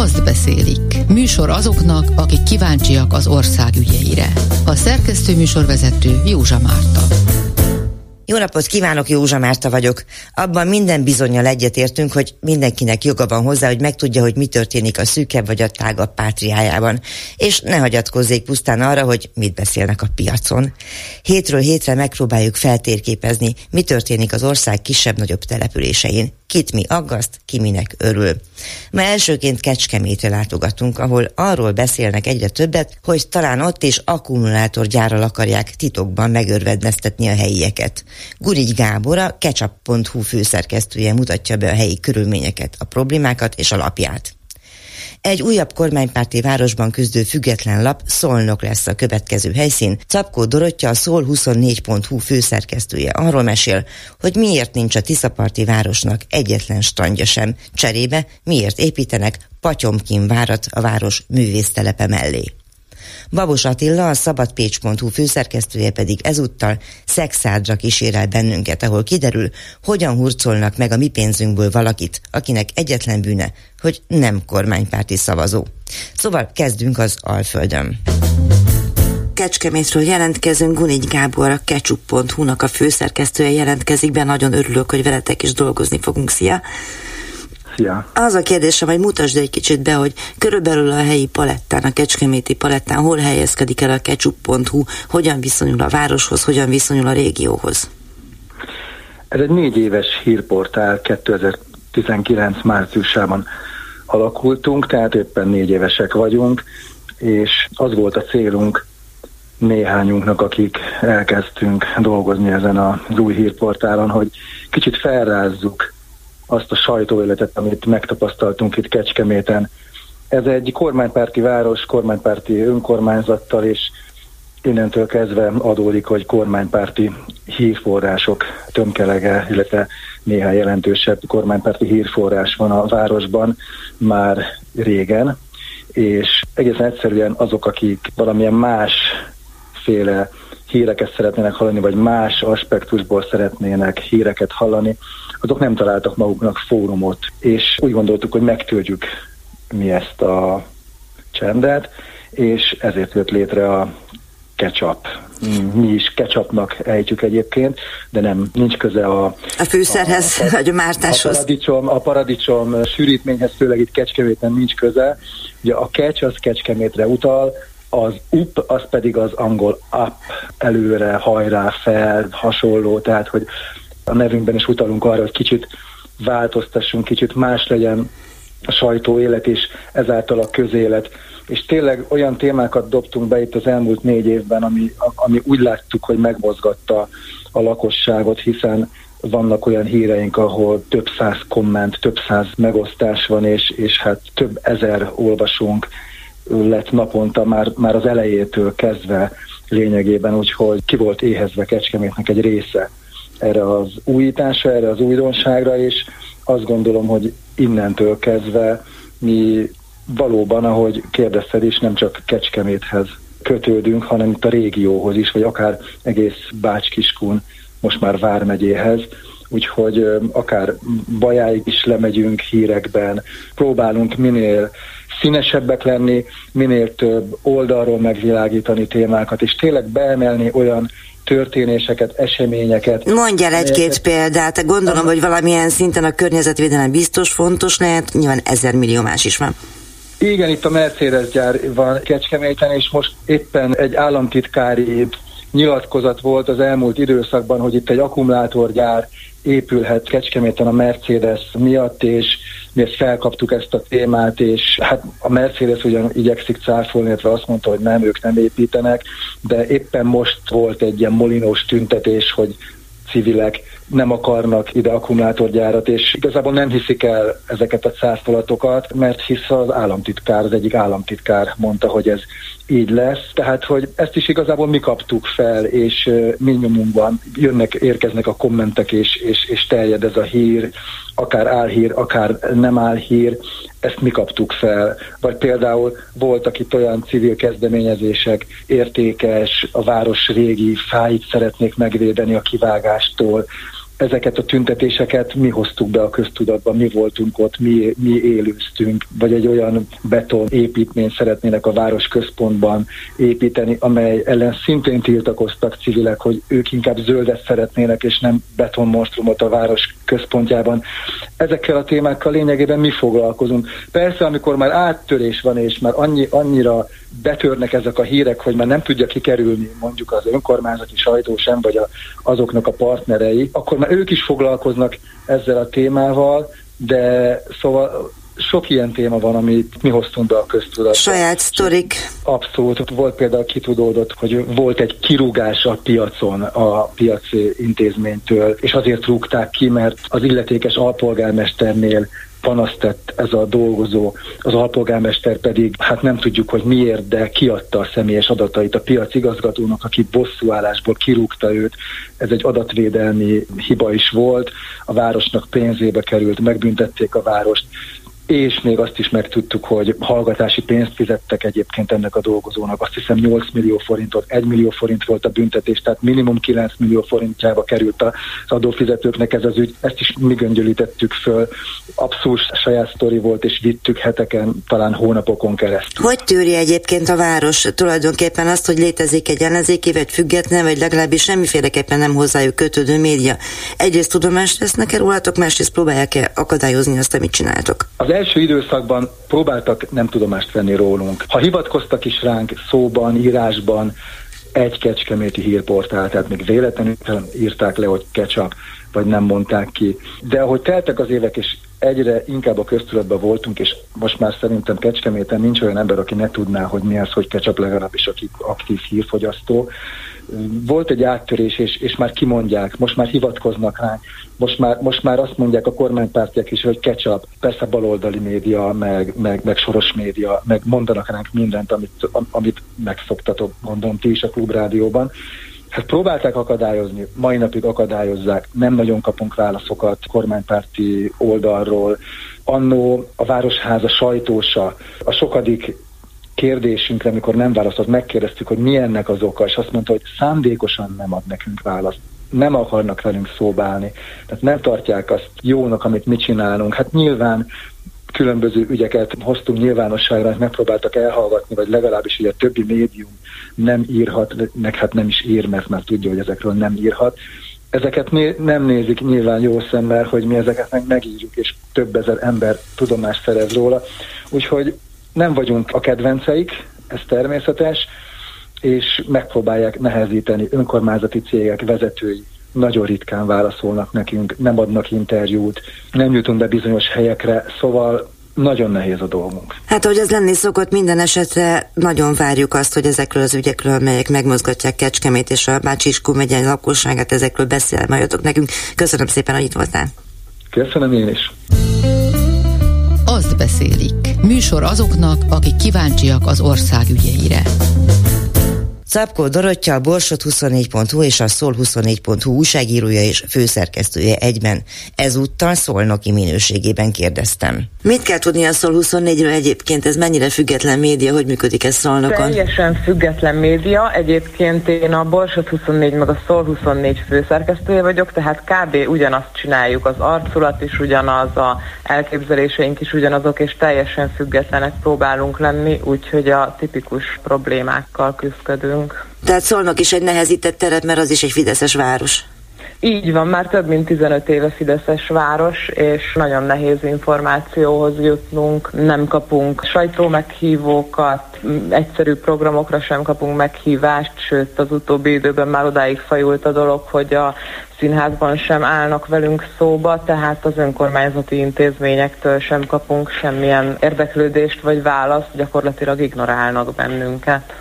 azt beszélik. Műsor azoknak, akik kíváncsiak az ország ügyeire. A szerkesztő műsorvezető Józsa Márta. Jó napot kívánok, Józsa Márta vagyok. Abban minden bizonyal egyetértünk, hogy mindenkinek joga van hozzá, hogy megtudja, hogy mi történik a szűkebb vagy a tágabb pátriájában, és ne hagyatkozzék pusztán arra, hogy mit beszélnek a piacon. Hétről hétre megpróbáljuk feltérképezni, mi történik az ország kisebb-nagyobb településein, kit mi aggaszt, ki minek örül. Ma elsőként Kecskemétre látogatunk, ahol arról beszélnek egyre többet, hogy talán ott is akkumulátorgyárral akarják titokban megörvedneztetni a helyieket. Gurigy Gábor, a ketchup.hu főszerkesztője mutatja be a helyi körülményeket, a problémákat és a lapját. Egy újabb kormánypárti városban küzdő független lap Szolnok lesz a következő helyszín. Capkó Dorottya, a Szól 24.hu főszerkesztője arról mesél, hogy miért nincs a Tiszaparti városnak egyetlen standja sem. Cserébe miért építenek Patyomkin várat a város művésztelepe mellé. Babos Attila, a szabadpécs.hu főszerkesztője pedig ezúttal szexádra kísérel bennünket, ahol kiderül, hogyan hurcolnak meg a mi pénzünkből valakit, akinek egyetlen bűne, hogy nem kormánypárti szavazó. Szóval kezdünk az Alföldön. Kecskemétről jelentkezünk, Gunigy Gábor, a ketchup.hu-nak a főszerkesztője jelentkezik be, nagyon örülök, hogy veletek is dolgozni fogunk. Szia! Szia! Az a kérdésem, hogy mutasd egy kicsit be, hogy körülbelül a helyi palettán, a kecskeméti palettán hol helyezkedik el a ketchup.hu, hogyan viszonyul a városhoz, hogyan viszonyul a régióhoz? Ez egy négy éves hírportál 2019 márciusában alakultunk, tehát éppen négy évesek vagyunk, és az volt a célunk néhányunknak, akik elkezdtünk dolgozni ezen az új hírportálon, hogy kicsit felrázzuk azt a sajtóéletet, amit megtapasztaltunk itt Kecskeméten. Ez egy kormánypárti város, kormánypárti önkormányzattal, és innentől kezdve adódik, hogy kormánypárti hírforrások tömkelege, illetve néhány jelentősebb kormánypárti hírforrás van a városban már régen, és egészen egyszerűen azok, akik valamilyen másféle híreket szeretnének hallani, vagy más aspektusból szeretnének híreket hallani, azok nem találtak maguknak fórumot, és úgy gondoltuk, hogy megtöltjük mi ezt a csendet, és ezért jött létre a ketchup. Mi is ketchupnak ejtjük egyébként, de nem, nincs köze a... A fűszerhez, a, a, a mártáshoz. A paradicsom, a paradicsom sűrítményhez, főleg itt Kecskeméten nincs köze. Ugye a kecs az Kecskemétre utal, az up, az pedig az angol up, előre, hajrá, fel, hasonló, tehát hogy a nevünkben is utalunk arra, hogy kicsit változtassunk, kicsit más legyen a sajtó élet és ezáltal a közélet. És tényleg olyan témákat dobtunk be itt az elmúlt négy évben, ami, ami úgy láttuk, hogy megmozgatta a lakosságot, hiszen vannak olyan híreink, ahol több száz komment, több száz megosztás van, és, és hát több ezer olvasónk lett naponta már, már az elejétől kezdve lényegében, úgyhogy ki volt éhezve Kecskemétnek egy része erre az újításra, erre az újdonságra, és azt gondolom, hogy innentől kezdve mi valóban, ahogy kérdezted is, nem csak Kecskeméthez kötődünk, hanem itt a régióhoz is, vagy akár egész Bács-Kiskun, most már Vármegyéhez, úgyhogy akár bajáig is lemegyünk hírekben, próbálunk minél színesebbek lenni, minél több oldalról megvilágítani témákat, és tényleg beemelni olyan történéseket, eseményeket. Mondjál egy-két példát, gondolom, hogy valamilyen szinten a környezetvédelem biztos fontos lehet, nyilván ezer millió más is van. Igen, itt a Mercedes gyár van Kecskeméten, és most éppen egy államtitkári nyilatkozat volt az elmúlt időszakban, hogy itt egy akkumulátorgyár épülhet Kecskeméten a Mercedes miatt, és mi ezt felkaptuk ezt a témát, és hát a Mercedes ugyan igyekszik cáfolni, illetve azt mondta, hogy nem, ők nem építenek, de éppen most volt egy ilyen molinós tüntetés, hogy civilek nem akarnak ide akkumulátorgyárat, és igazából nem hiszik el ezeket a cáfolatokat, mert hisz az államtitkár, az egyik államtitkár mondta, hogy ez így lesz. Tehát, hogy ezt is igazából mi kaptuk fel, és minimumban jönnek, érkeznek a kommentek, és, és, és terjed ez a hír, akár álhír, akár nem álhír, ezt mi kaptuk fel. Vagy például voltak itt olyan civil kezdeményezések, értékes, a város régi fáit szeretnék megvédeni a kivágástól, ezeket a tüntetéseket mi hoztuk be a köztudatba, mi voltunk ott, mi, mi élőztünk, vagy egy olyan beton építményt szeretnének a város központban építeni, amely ellen szintén tiltakoztak civilek, hogy ők inkább zöldet szeretnének, és nem betonmonstrumot a város központjában. Ezekkel a témákkal lényegében mi foglalkozunk. Persze, amikor már áttörés van, és már annyi, annyira betörnek ezek a hírek, hogy már nem tudja kikerülni mondjuk az önkormányzati sajtó sem, vagy a, azoknak a partnerei, akkor már ők is foglalkoznak ezzel a témával, de szóval sok ilyen téma van, amit mi hoztunk be a köztudatba. Saját sztorik. Abszolút. Volt például kitudódott, hogy volt egy kirúgás a piacon a piaci intézménytől, és azért rúgták ki, mert az illetékes alpolgármesternél panaszt tett ez a dolgozó, az alpolgármester pedig, hát nem tudjuk, hogy miért, de kiadta a személyes adatait a piac igazgatónak, aki bosszúállásból kirúgta őt. Ez egy adatvédelmi hiba is volt, a városnak pénzébe került, megbüntették a várost, és még azt is megtudtuk, hogy hallgatási pénzt fizettek egyébként ennek a dolgozónak. Azt hiszem 8 millió forintot, 1 millió forint volt a büntetés, tehát minimum 9 millió forintjába került az adófizetőknek ez az ügy. Ezt is mi göngyölítettük föl. Abszolút saját sztori volt, és vittük heteken, talán hónapokon keresztül. Hogy tűri egyébként a város tulajdonképpen azt, hogy létezik egy ellenzéki, vagy független, vagy legalábbis semmiféleképpen nem hozzájuk kötődő média? Egyrészt tudomást vesznek-e rólatok, másrészt próbálják-e akadályozni azt, amit csináltok? Az első időszakban próbáltak nem tudomást venni rólunk. Ha hivatkoztak is ránk szóban, írásban, egy kecskeméti hírportál, tehát még véletlenül írták le, hogy ketchup, vagy nem mondták ki. De ahogy teltek az évek, és egyre inkább a köztudatban voltunk, és most már szerintem Kecskeméten nincs olyan ember, aki ne tudná, hogy mi az, hogy ketchup legalábbis, aki aktív hírfogyasztó. Volt egy áttörés, és, és már kimondják, most már hivatkoznak ránk, most már, most már azt mondják a kormánypártiak is, hogy ketchup, persze baloldali média, meg, meg, meg soros média, meg mondanak ránk mindent, amit, amit megszoktatok, mondom, ti is a klubrádióban. Hát próbálták akadályozni, mai napig akadályozzák, nem nagyon kapunk válaszokat kormánypárti oldalról. Annó a Városháza sajtósa, a sokadik kérdésünkre, amikor nem válaszolt, megkérdeztük, hogy mi ennek az oka, és azt mondta, hogy szándékosan nem ad nekünk választ nem akarnak velünk szóbálni, tehát nem tartják azt jónak, amit mi csinálunk. Hát nyilván különböző ügyeket hoztunk nyilvánosságra, megpróbáltak elhallgatni, vagy legalábbis hogy a többi médium nem írhat, meg hát nem is ír, mert már tudja, hogy ezekről nem írhat. Ezeket né- nem nézik nyilván jó szemmel, hogy mi ezeket meg megírjuk, és több ezer ember tudomást szerez róla. Úgyhogy nem vagyunk a kedvenceik, ez természetes, és megpróbálják nehezíteni önkormányzati cégek vezetői nagyon ritkán válaszolnak nekünk, nem adnak interjút, nem jutunk be bizonyos helyekre, szóval nagyon nehéz a dolgunk. Hát, ahogy az lenni szokott, minden esetre nagyon várjuk azt, hogy ezekről az ügyekről, melyek megmozgatják Kecskemét és a Bácsi Iskó megyen lakosságát, ezekről beszél majd nekünk. Köszönöm szépen, hogy itt voltál. Köszönöm én is. Azt beszélik. Műsor azoknak, akik kíváncsiak az ország ügyeire. Szabkó Dorottya, a Borsot 24.hu és a Szól 24.hu újságírója és főszerkesztője egyben. Ezúttal szolnoki minőségében kérdeztem. Mit kell tudni a Szól 24-ről egyébként? Ez mennyire független média? Hogy működik ez Szolnokon? Teljesen független média. Egyébként én a Borsot 24 meg a Szól 24 főszerkesztője vagyok, tehát kb. ugyanazt csináljuk. Az arculat is ugyanaz, a elképzeléseink is ugyanazok, és teljesen függetlenek próbálunk lenni, úgyhogy a tipikus problémákkal küzdködünk vagyunk. Tehát Szolnok is egy nehezített terep, mert az is egy fideszes város. Így van, már több mint 15 éve Fideszes város, és nagyon nehéz információhoz jutnunk, nem kapunk sajtó meghívókat, egyszerű programokra sem kapunk meghívást, sőt az utóbbi időben már odáig fajult a dolog, hogy a színházban sem állnak velünk szóba, tehát az önkormányzati intézményektől sem kapunk semmilyen érdeklődést vagy választ, gyakorlatilag ignorálnak bennünket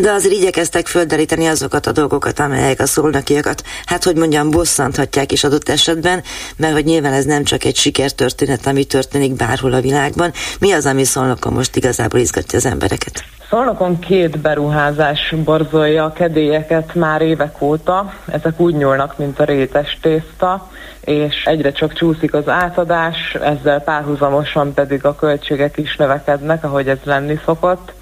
de azért igyekeztek földeríteni azokat a dolgokat, amelyek a szolnakiakat, hát hogy mondjam, bosszanthatják is adott esetben, mert hogy nyilván ez nem csak egy sikertörténet, ami történik bárhol a világban. Mi az, ami szolnokon most igazából izgatja az embereket? Szolnokon két beruházás borzolja a kedélyeket már évek óta. Ezek úgy nyúlnak, mint a rétes tészta, és egyre csak csúszik az átadás, ezzel párhuzamosan pedig a költségek is növekednek, ahogy ez lenni szokott.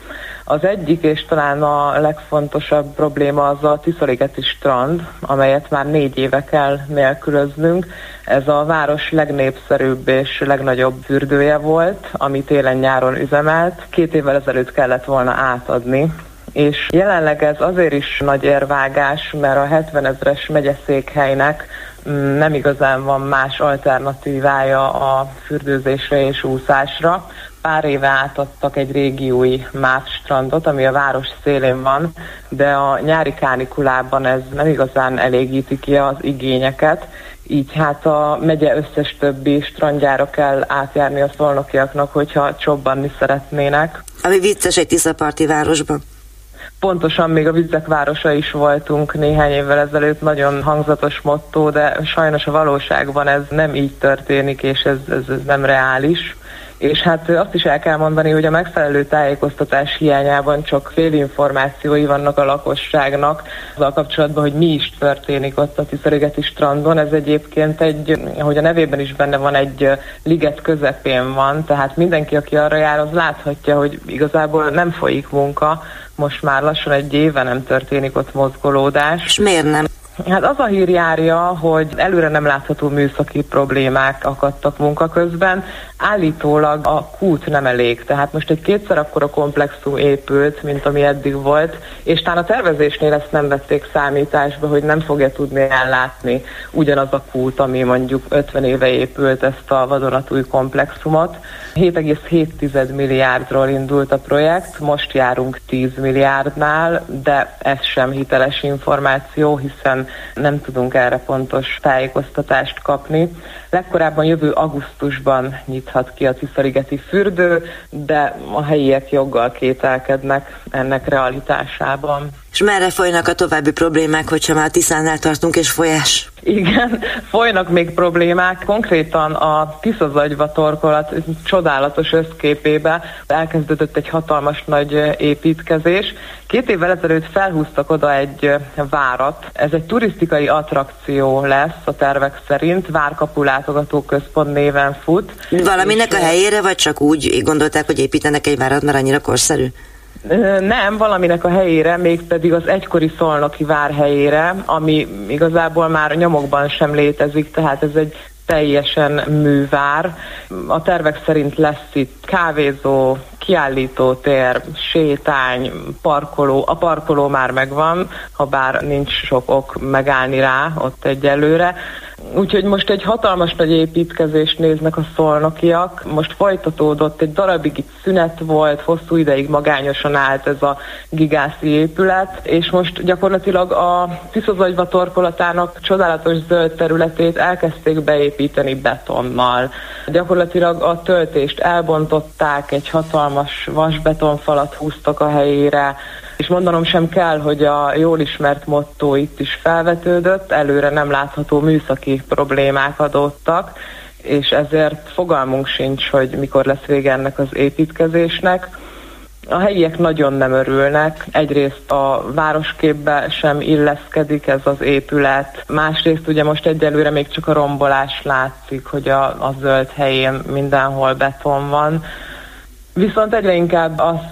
Az egyik és talán a legfontosabb probléma az a Tiszorigeti strand, amelyet már négy éve kell nélkülöznünk. Ez a város legnépszerűbb és legnagyobb fürdője volt, ami télen-nyáron üzemelt. Két évvel ezelőtt kellett volna átadni és jelenleg ez azért is nagy érvágás, mert a 70 ezeres megyeszékhelynek mm, nem igazán van más alternatívája a fürdőzésre és úszásra. Pár éve átadtak egy régiói más strandot, ami a város szélén van, de a nyári kánikulában ez nem igazán elégíti ki az igényeket, így hát a megye összes többi strandjára kell átjárni a szolnokiaknak, hogyha csobbanni szeretnének. Ami vicces egy tiszaparti városban. Pontosan még a vizek városa is voltunk néhány évvel ezelőtt, nagyon hangzatos motto, de sajnos a valóságban ez nem így történik, és ez, ez, ez nem reális. És hát azt is el kell mondani, hogy a megfelelő tájékoztatás hiányában csak félinformációi vannak a lakosságnak azzal kapcsolatban, hogy mi is történik ott a Tiszarigeti strandon. Ez egyébként egy, ahogy a nevében is benne van, egy liget közepén van, tehát mindenki, aki arra jár, az láthatja, hogy igazából nem folyik munka, most már lassan egy éve nem történik ott mozgolódás. És miért nem? Hát az a hír járja, hogy előre nem látható műszaki problémák akadtak munka közben. Állítólag a kút nem elég, tehát most egy kétszer akkora komplexum épült, mint ami eddig volt, és talán a tervezésnél ezt nem vették számításba, hogy nem fogja tudni ellátni ugyanaz a kút, ami mondjuk 50 éve épült ezt a vadonatúj komplexumot. 7,7 milliárdról indult a projekt, most járunk 10 milliárdnál, de ez sem hiteles információ, hiszen nem tudunk erre pontos tájékoztatást kapni. Legkorábban jövő augusztusban nyithat ki a Tiszarigeti fürdő, de a helyiek joggal kételkednek ennek realitásában. És merre folynak a további problémák, hogyha már Tiszánál tartunk és folyás? Igen, folynak még problémák. Konkrétan a Tiszazagyva torkolat csodálatos összképébe elkezdődött egy hatalmas nagy építkezés. Két évvel ezelőtt felhúztak oda egy várat. Ez egy turisztikai attrakció lesz a tervek szerint. Várkapu látogató központ néven fut. Valaminek a helyére, vagy csak úgy gondolták, hogy építenek egy várat, mert annyira korszerű? Nem, valaminek a helyére, mégpedig az egykori szolnoki vár helyére, ami igazából már nyomokban sem létezik, tehát ez egy teljesen művár. A tervek szerint lesz itt kávézó, kiállítótér, sétány, parkoló. A parkoló már megvan, ha bár nincs sok ok megállni rá ott egyelőre. Úgyhogy most egy hatalmas nagy építkezést néznek a szolnokiak. Most folytatódott, egy darabig itt szünet volt, hosszú ideig magányosan állt ez a gigászi épület, és most gyakorlatilag a Tiszazagyva torkolatának csodálatos zöld területét elkezdték beépíteni betonnal. Gyakorlatilag a töltést elbontották, egy hatalmas vasbetonfalat húztak a helyére, és mondanom sem kell, hogy a jól ismert motto itt is felvetődött, előre nem látható műszaki problémák adottak, és ezért fogalmunk sincs, hogy mikor lesz vége ennek az építkezésnek. A helyiek nagyon nem örülnek, egyrészt a városképbe sem illeszkedik ez az épület, másrészt ugye most egyelőre még csak a rombolás látszik, hogy a, a zöld helyén mindenhol beton van, Viszont egyre inkább azt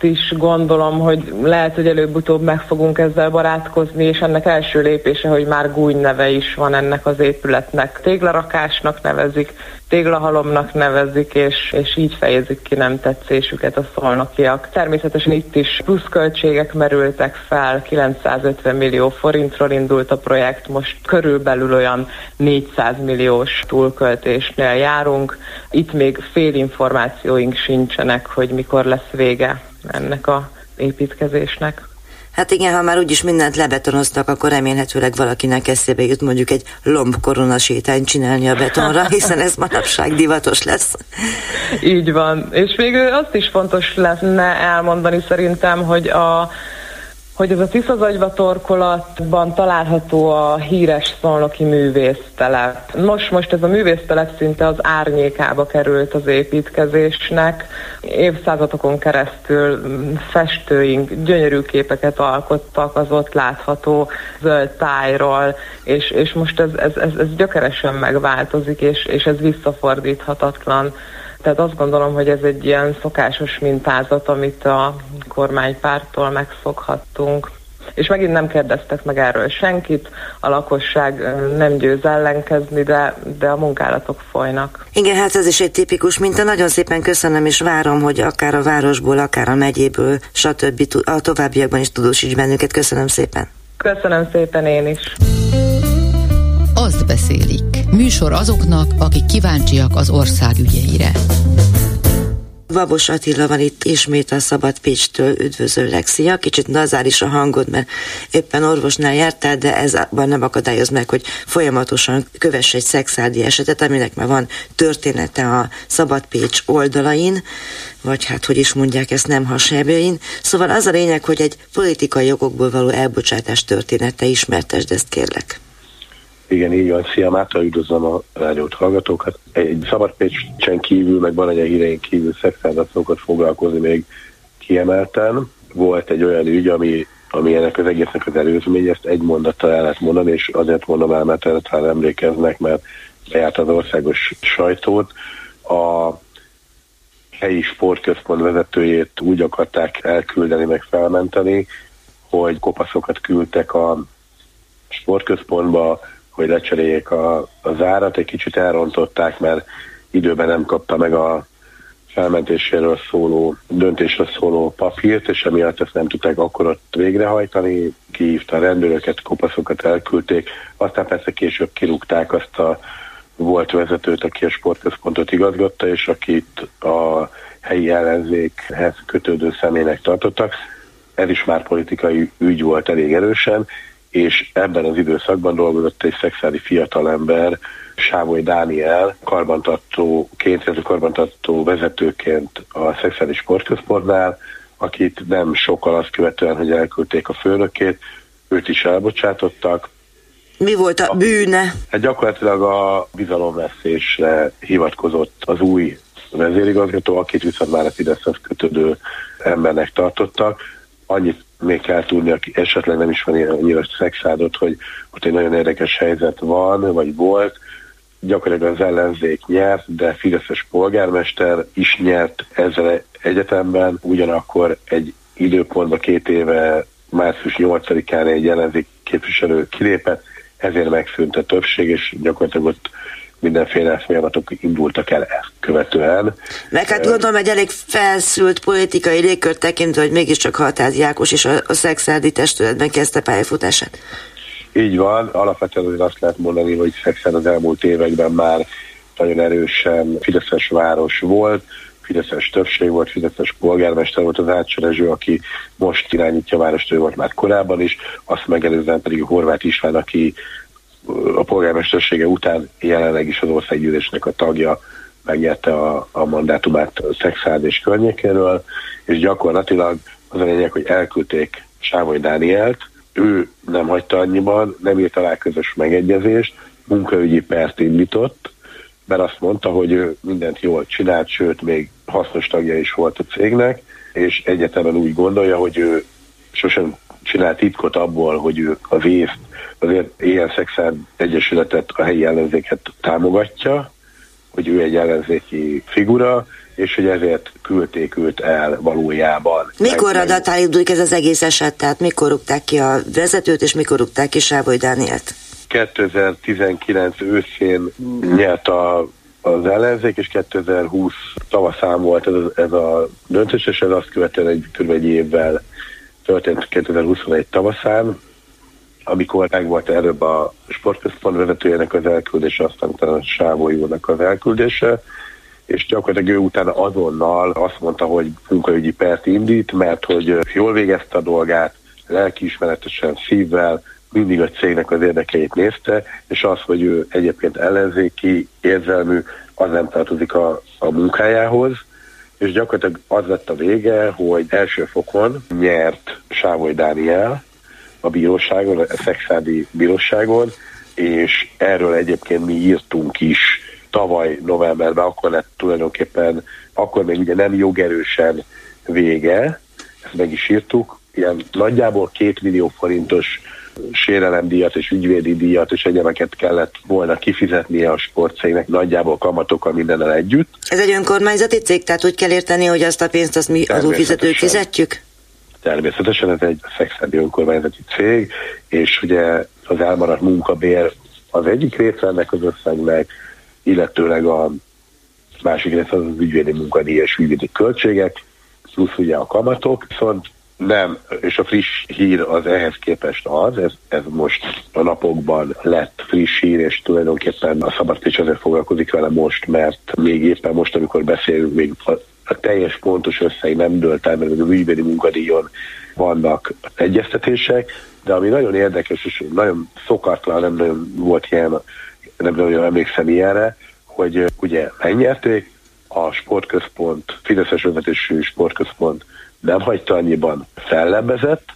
is gondolom, hogy lehet, hogy előbb-utóbb meg fogunk ezzel barátkozni, és ennek első lépése, hogy már gúny neve is van ennek az épületnek. Téglarakásnak nevezik, téglahalomnak nevezik, és, és így fejezik ki nem tetszésüket a szolnokiak. Természetesen itt is pluszköltségek merültek fel, 950 millió forintról indult a projekt, most körülbelül olyan 400 milliós túlköltésnél járunk. Itt még fél információink sincsenek, hogy mikor lesz vége ennek a építkezésnek. Hát igen, ha már úgyis mindent lebetonoztak, akkor remélhetőleg valakinek eszébe jut mondjuk egy lombkorona sétányt csinálni a betonra, hiszen ez manapság divatos lesz. Így van. És végül azt is fontos lenne elmondani szerintem, hogy a hogy ez a Tiszazagyva torkolatban található a híres szolnoki művésztelep. Nos, most ez a művésztelep szinte az árnyékába került az építkezésnek. Évszázadokon keresztül festőink gyönyörű képeket alkottak az ott látható zöld tájról, és, és most ez, ez, ez, ez gyökeresen megváltozik, és, és ez visszafordíthatatlan Tehát azt gondolom, hogy ez egy ilyen szokásos mintázat, amit a kormánypártól megszokhattunk és megint nem kérdeztek meg erről senkit, a lakosság nem győz ellenkezni, de, de a munkálatok folynak. Igen, hát ez is egy tipikus minta. Nagyon szépen köszönöm, és várom, hogy akár a városból, akár a megyéből, stb. a továbbiakban is tudósíts bennünket. Köszönöm szépen. Köszönöm szépen én is. Azt beszélik. Műsor azoknak, akik kíváncsiak az ország ügyeire. Vabos Attila van itt ismét a Szabad Pécstől, üdvözöllek. Szia, kicsit nazális a hangod, mert éppen orvosnál jártál, de ez abban nem akadályoz meg, hogy folyamatosan kövess egy szexádi esetet, aminek már van története a Szabad Pécs oldalain, vagy hát, hogy is mondják ezt, nem hasebjein. Szóval az a lényeg, hogy egy politikai jogokból való elbocsátás története ismertesd ezt kérlek. Igen, így van. Szia Máta, üdvözlöm a rádiót hallgatókat. Egy Szabadpécsen kívül, meg van egy hírein kívül szexáldatokat foglalkozni még kiemelten. Volt egy olyan ügy, ami, ami ennek az egésznek az előzmény, ezt egy mondattal el lehet mondani, és azért mondom el, mert erre talán emlékeznek, mert bejárt az országos sajtót. A helyi sportközpont vezetőjét úgy akarták elküldeni, meg felmenteni, hogy kopaszokat küldtek a sportközpontba, hogy lecseréljék a, a zárat, egy kicsit elrontották, mert időben nem kapta meg a felmentéséről szóló, döntésről szóló papírt, és emiatt ezt nem tudták akkor ott végrehajtani, kihívta a rendőröket, kopaszokat elküldték, aztán persze később kirúgták azt a volt vezetőt, aki a sportközpontot igazgatta, és akit a helyi ellenzékhez kötődő személynek tartottak. Ez is már politikai ügy volt elég erősen, és ebben az időszakban dolgozott egy szexuális fiatalember, Sávoly Dániel, karbantartóként, illetve karbantartó vezetőként a szexuális sportközpontnál, akit nem sokkal azt követően, hogy elküldték a főnökét, őt is elbocsátottak. Mi volt a bűne? Hát gyakorlatilag a bizalomveszésre hivatkozott az új vezérigazgató, akit viszont már a Fideszhez kötődő embernek tartottak. Annyit még kell tudni, aki esetleg nem is van annyira szexádott, hogy ott egy nagyon érdekes helyzet van, vagy volt. Gyakorlatilag az ellenzék nyert, de Fideszes polgármester is nyert ezzel egyetemben, ugyanakkor egy időpontban két éve március 8-án egy ellenzék képviselő kilépett, ezért megszűnt a többség, és gyakorlatilag ott mindenféle folyamatok indultak el ezt követően. Meg hát gondolom, egy elég felszült politikai légkör tekintve, hogy mégiscsak Hatáz Jákos is a, a szexádi testületben kezdte pályafutását. Így van, alapvetően azért azt lehet mondani, hogy Szexen az elmúlt években már nagyon erősen Fideszes város volt, Fideszes többség volt, Fideszes polgármester volt az Átserezső, aki most irányítja a várost, ő volt már korábban is, azt megelőzően pedig a Horváth István, aki a polgármestersége után jelenleg is az országgyűlésnek a tagja megnyerte a, a mandátumát Szexád és környékéről, és gyakorlatilag az a lényeg, hogy elküldték Sávoly Dánielt, ő nem hagyta annyiban, nem írt alá közös megegyezést, munkaügyi pert indított, mert azt mondta, hogy ő mindent jól csinált, sőt, még hasznos tagja is volt a cégnek, és egyetemen úgy gondolja, hogy ő sosem csinált titkot abból, hogy ő a vészt azért ilyen szexár egyesületet, a helyi ellenzéket támogatja, hogy ő egy ellenzéki figura, és hogy ezért küldték őt el valójában. Mikor adatálódik ez az egész eset? Tehát mikor rúgták ki a vezetőt, és mikor rúgták ki Sávoly Dánielt? 2019 őszén nyert a, az ellenzék, és 2020 tavaszán volt ez, ez a döntés, és ez azt követően egy kb. egy évvel történt 2021 tavaszán, amikor meg volt előbb a sportközpont vezetőjének az elküldése, aztán utána a Sávói úrnak az elküldése, és gyakorlatilag ő utána azonnal azt mondta, hogy munkaügyi pert indít, mert hogy jól végezte a dolgát, lelkiismeretesen, szívvel, mindig a cégnek az érdekeit nézte, és az, hogy ő egyébként ellenzéki, érzelmű, az nem tartozik a, a munkájához, és gyakorlatilag az lett a vége, hogy első fokon nyert Sávoly Dániel, a bíróságon, a szexádi bíróságon, és erről egyébként mi írtunk is tavaly novemberben, akkor lett tulajdonképpen, akkor még ugye nem jogerősen vége, ezt meg is írtuk, ilyen nagyjából két millió forintos sérelemdíjat és ügyvédi díjat és egyebeket kellett volna kifizetnie a sportcégnek nagyjából kamatokkal mindennel együtt. Ez egy önkormányzati cég, tehát úgy kell érteni, hogy azt a pénzt azt mi adófizetők fizetjük? Természetesen ez egy szexedi önkormányzati cég, és ugye az elmaradt munkabér az egyik része ennek az összegnek, illetőleg a másik része az, az ügyvédi munkadíj és ügyvédi költségek, plusz ugye a kamatok, viszont nem, és a friss hír az ehhez képest az, ez, ez most a napokban lett friss hír, és tulajdonképpen a Szabadpics azért foglalkozik vele most, mert még éppen most, amikor beszélünk, még a, a teljes pontos összeg nem dőlt el, mert az ügyvédi munkadíjon vannak egyeztetések, de ami nagyon érdekes, és nagyon szokatlan, nem nagyon volt ilyen, nem nagyon emlékszem ilyenre, hogy ugye megnyerték, a sportközpont, Fideszes vezetésű sportközpont nem hagyta annyiban fellebbezett,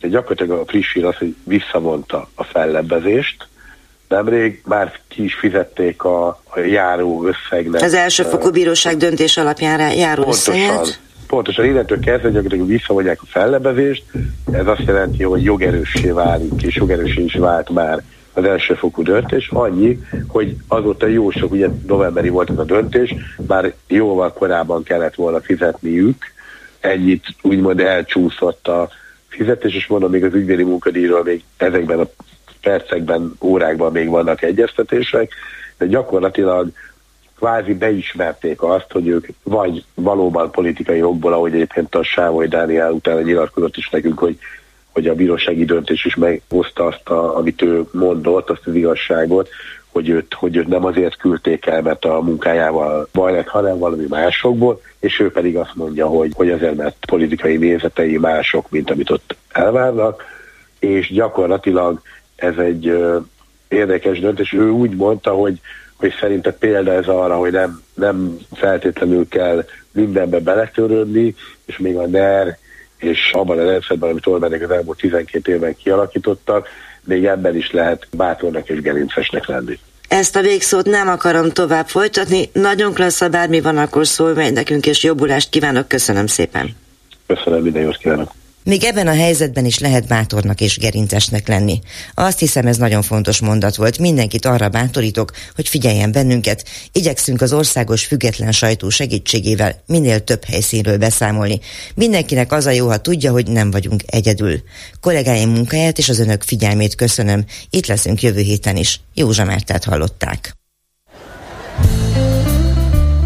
de gyakorlatilag a friss hír az, hogy visszavonta a fellebbezést, Nemrég már ki is fizették a, a járó összegnek. Az elsőfokú bíróság döntés alapján járó pontosan, összeget? Pontosan, innentől kezdve gyakorlatilag visszavonják a fellebezést, ez azt jelenti, hogy jogerőssé válik, és jogerőssé is vált már az elsőfokú döntés, annyi, hogy azóta jó sok, ugye novemberi volt ez a döntés, már jóval korábban kellett volna fizetniük, ennyit úgymond elcsúszott a fizetés, és mondom, még az ügyvédi munkadíjról még ezekben a percekben, órákban még vannak egyeztetések, de gyakorlatilag kvázi beismerték azt, hogy ők vagy valóban politikai okból, ahogy egyébként a Sávoly Dániel utána nyilatkozott is nekünk, hogy, hogy a bírósági döntés is meghozta azt, a, amit ő mondott, azt az igazságot, hogy őt, hogy őt nem azért küldték el, mert a munkájával baj lett, hanem valami másokból, és ő pedig azt mondja, hogy, hogy azért, mert politikai nézetei mások, mint amit ott elvárnak, és gyakorlatilag ez egy ö, érdekes döntés. Ő úgy mondta, hogy, hogy szerinte példa ez arra, hogy nem, nem feltétlenül kell mindenbe beletörődni, és még a NER és abban a rendszerben, amit Orbánék az elmúlt 12 évben kialakítottak, még ebben is lehet bátornak és gerincesnek lenni. Ezt a végszót nem akarom tovább folytatni. Nagyon klassz, ha bármi van, akkor szólj nekünk, és jobbulást kívánok. Köszönöm szépen. Köszönöm, minden jót kívánok. Még ebben a helyzetben is lehet bátornak és gerincesnek lenni. Azt hiszem ez nagyon fontos mondat volt. Mindenkit arra bátorítok, hogy figyeljen bennünket. Igyekszünk az országos független sajtó segítségével minél több helyszínről beszámolni. Mindenkinek az a jó, ha tudja, hogy nem vagyunk egyedül. Kollégáim munkáját és az önök figyelmét köszönöm. Itt leszünk jövő héten is. Józsa Mártát hallották.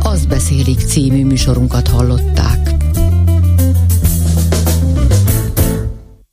Az beszélik című műsorunkat hallották.